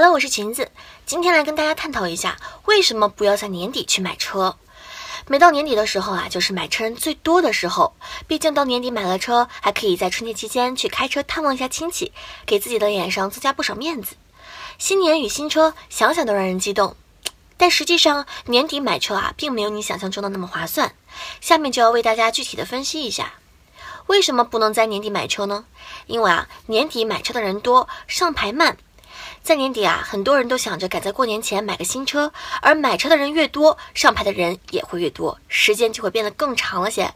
Hello，我是裙子，今天来跟大家探讨一下，为什么不要在年底去买车？每到年底的时候啊，就是买车人最多的时候。毕竟到年底买了车，还可以在春节期间去开车探望一下亲戚，给自己的脸上增加不少面子。新年与新车，想想都让人激动。但实际上，年底买车啊，并没有你想象中的那么划算。下面就要为大家具体的分析一下，为什么不能在年底买车呢？因为啊，年底买车的人多，上牌慢。在年底啊，很多人都想着赶在过年前买个新车，而买车的人越多，上牌的人也会越多，时间就会变得更长了些。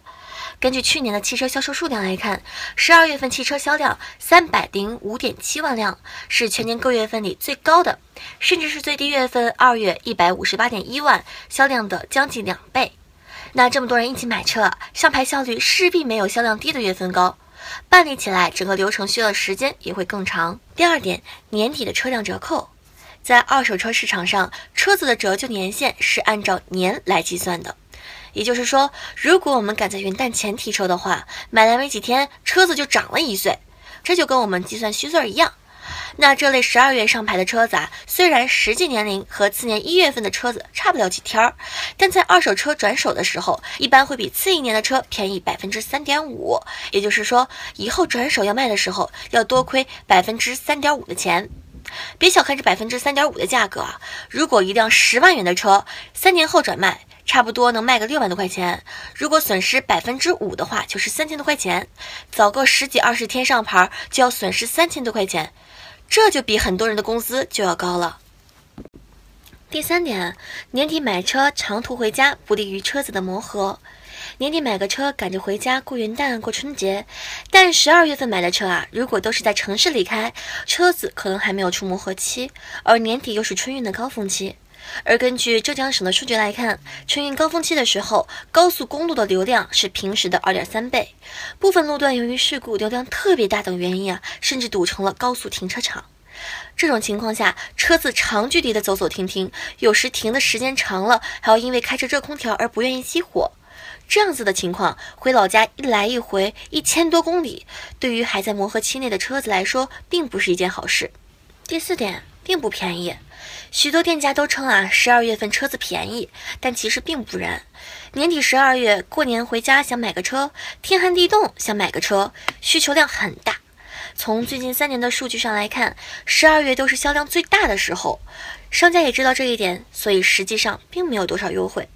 根据去年的汽车销售数量来看，十二月份汽车销量三百零五点七万辆，是全年各月份里最高的，甚至是最低月份二月一百五十八点一万销量的将近两倍。那这么多人一起买车，上牌效率势必没有销量低的月份高。办理起来，整个流程需要的时间也会更长。第二点，年底的车辆折扣，在二手车市场上，车子的折旧年限是按照年来计算的。也就是说，如果我们赶在元旦前提车的话，买来没几天，车子就涨了一岁，这就跟我们计算虚岁一样。那这类十二月上牌的车子啊，虽然实际年龄和次年一月份的车子差不了几天儿，但在二手车转手的时候，一般会比次一年的车便宜百分之三点五。也就是说，以后转手要卖的时候，要多亏百分之三点五的钱。别小看这百分之三点五的价格啊！如果一辆十万元的车，三年后转卖，差不多能卖个六万多块钱。如果损失百分之五的话，就是三千多块钱。早个十几二十天上牌，就要损失三千多块钱。这就比很多人的工资就要高了。第三点，年底买车长途回家不利于车子的磨合。年底买个车赶着回家过元旦过春节，但十二月份买的车啊，如果都是在城市里开，车子可能还没有出磨合期，而年底又是春运的高峰期。而根据浙江省的数据来看，春运高峰期的时候，高速公路的流量是平时的二点三倍，部分路段由于事故流量特别大等原因啊，甚至堵成了高速停车场。这种情况下，车子长距离的走走停停，有时停的时间长了，还要因为开着热空调而不愿意熄火。这样子的情况，回老家一来一回一千多公里，对于还在磨合期内的车子来说，并不是一件好事。第四点，并不便宜。许多店家都称啊，十二月份车子便宜，但其实并不然。年底十二月过年回家想买个车，天寒地冻想买个车，需求量很大。从最近三年的数据上来看，十二月都是销量最大的时候。商家也知道这一点，所以实际上并没有多少优惠，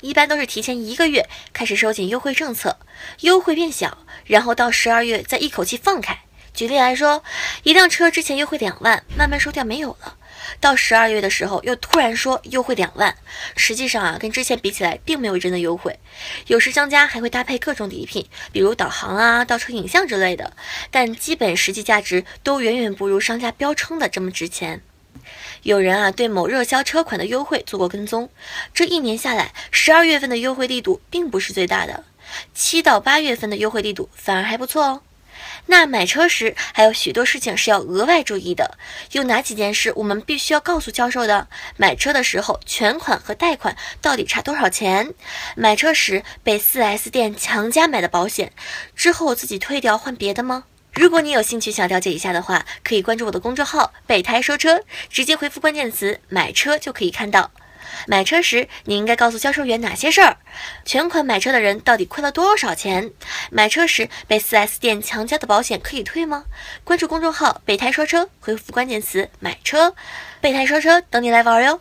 一般都是提前一个月开始收紧优惠政策，优惠变小，然后到十二月再一口气放开。举例来说，一辆车之前优惠两万，慢慢收掉没有了。到十二月的时候，又突然说优惠两万，实际上啊，跟之前比起来，并没有真的优惠。有时商家还会搭配各种礼品，比如导航啊、倒车影像之类的，但基本实际价值都远远不如商家标称的这么值钱。有人啊，对某热销车款的优惠做过跟踪，这一年下来，十二月份的优惠力度并不是最大的，七到八月份的优惠力度反而还不错哦。那买车时还有许多事情是要额外注意的，有哪几件事我们必须要告诉销售的？买车的时候，全款和贷款到底差多少钱？买车时被 4S 店强加买的保险，之后自己退掉换别的吗？如果你有兴趣想了解一下的话，可以关注我的公众号“备胎说车”，直接回复关键词“买车”就可以看到。买车时，你应该告诉销售员哪些事儿？全款买车的人到底亏了多少钱？买车时被 4S 店强加的保险可以退吗？关注公众号“备胎说车”，回复关键词“买车”，备胎说车等你来玩哟。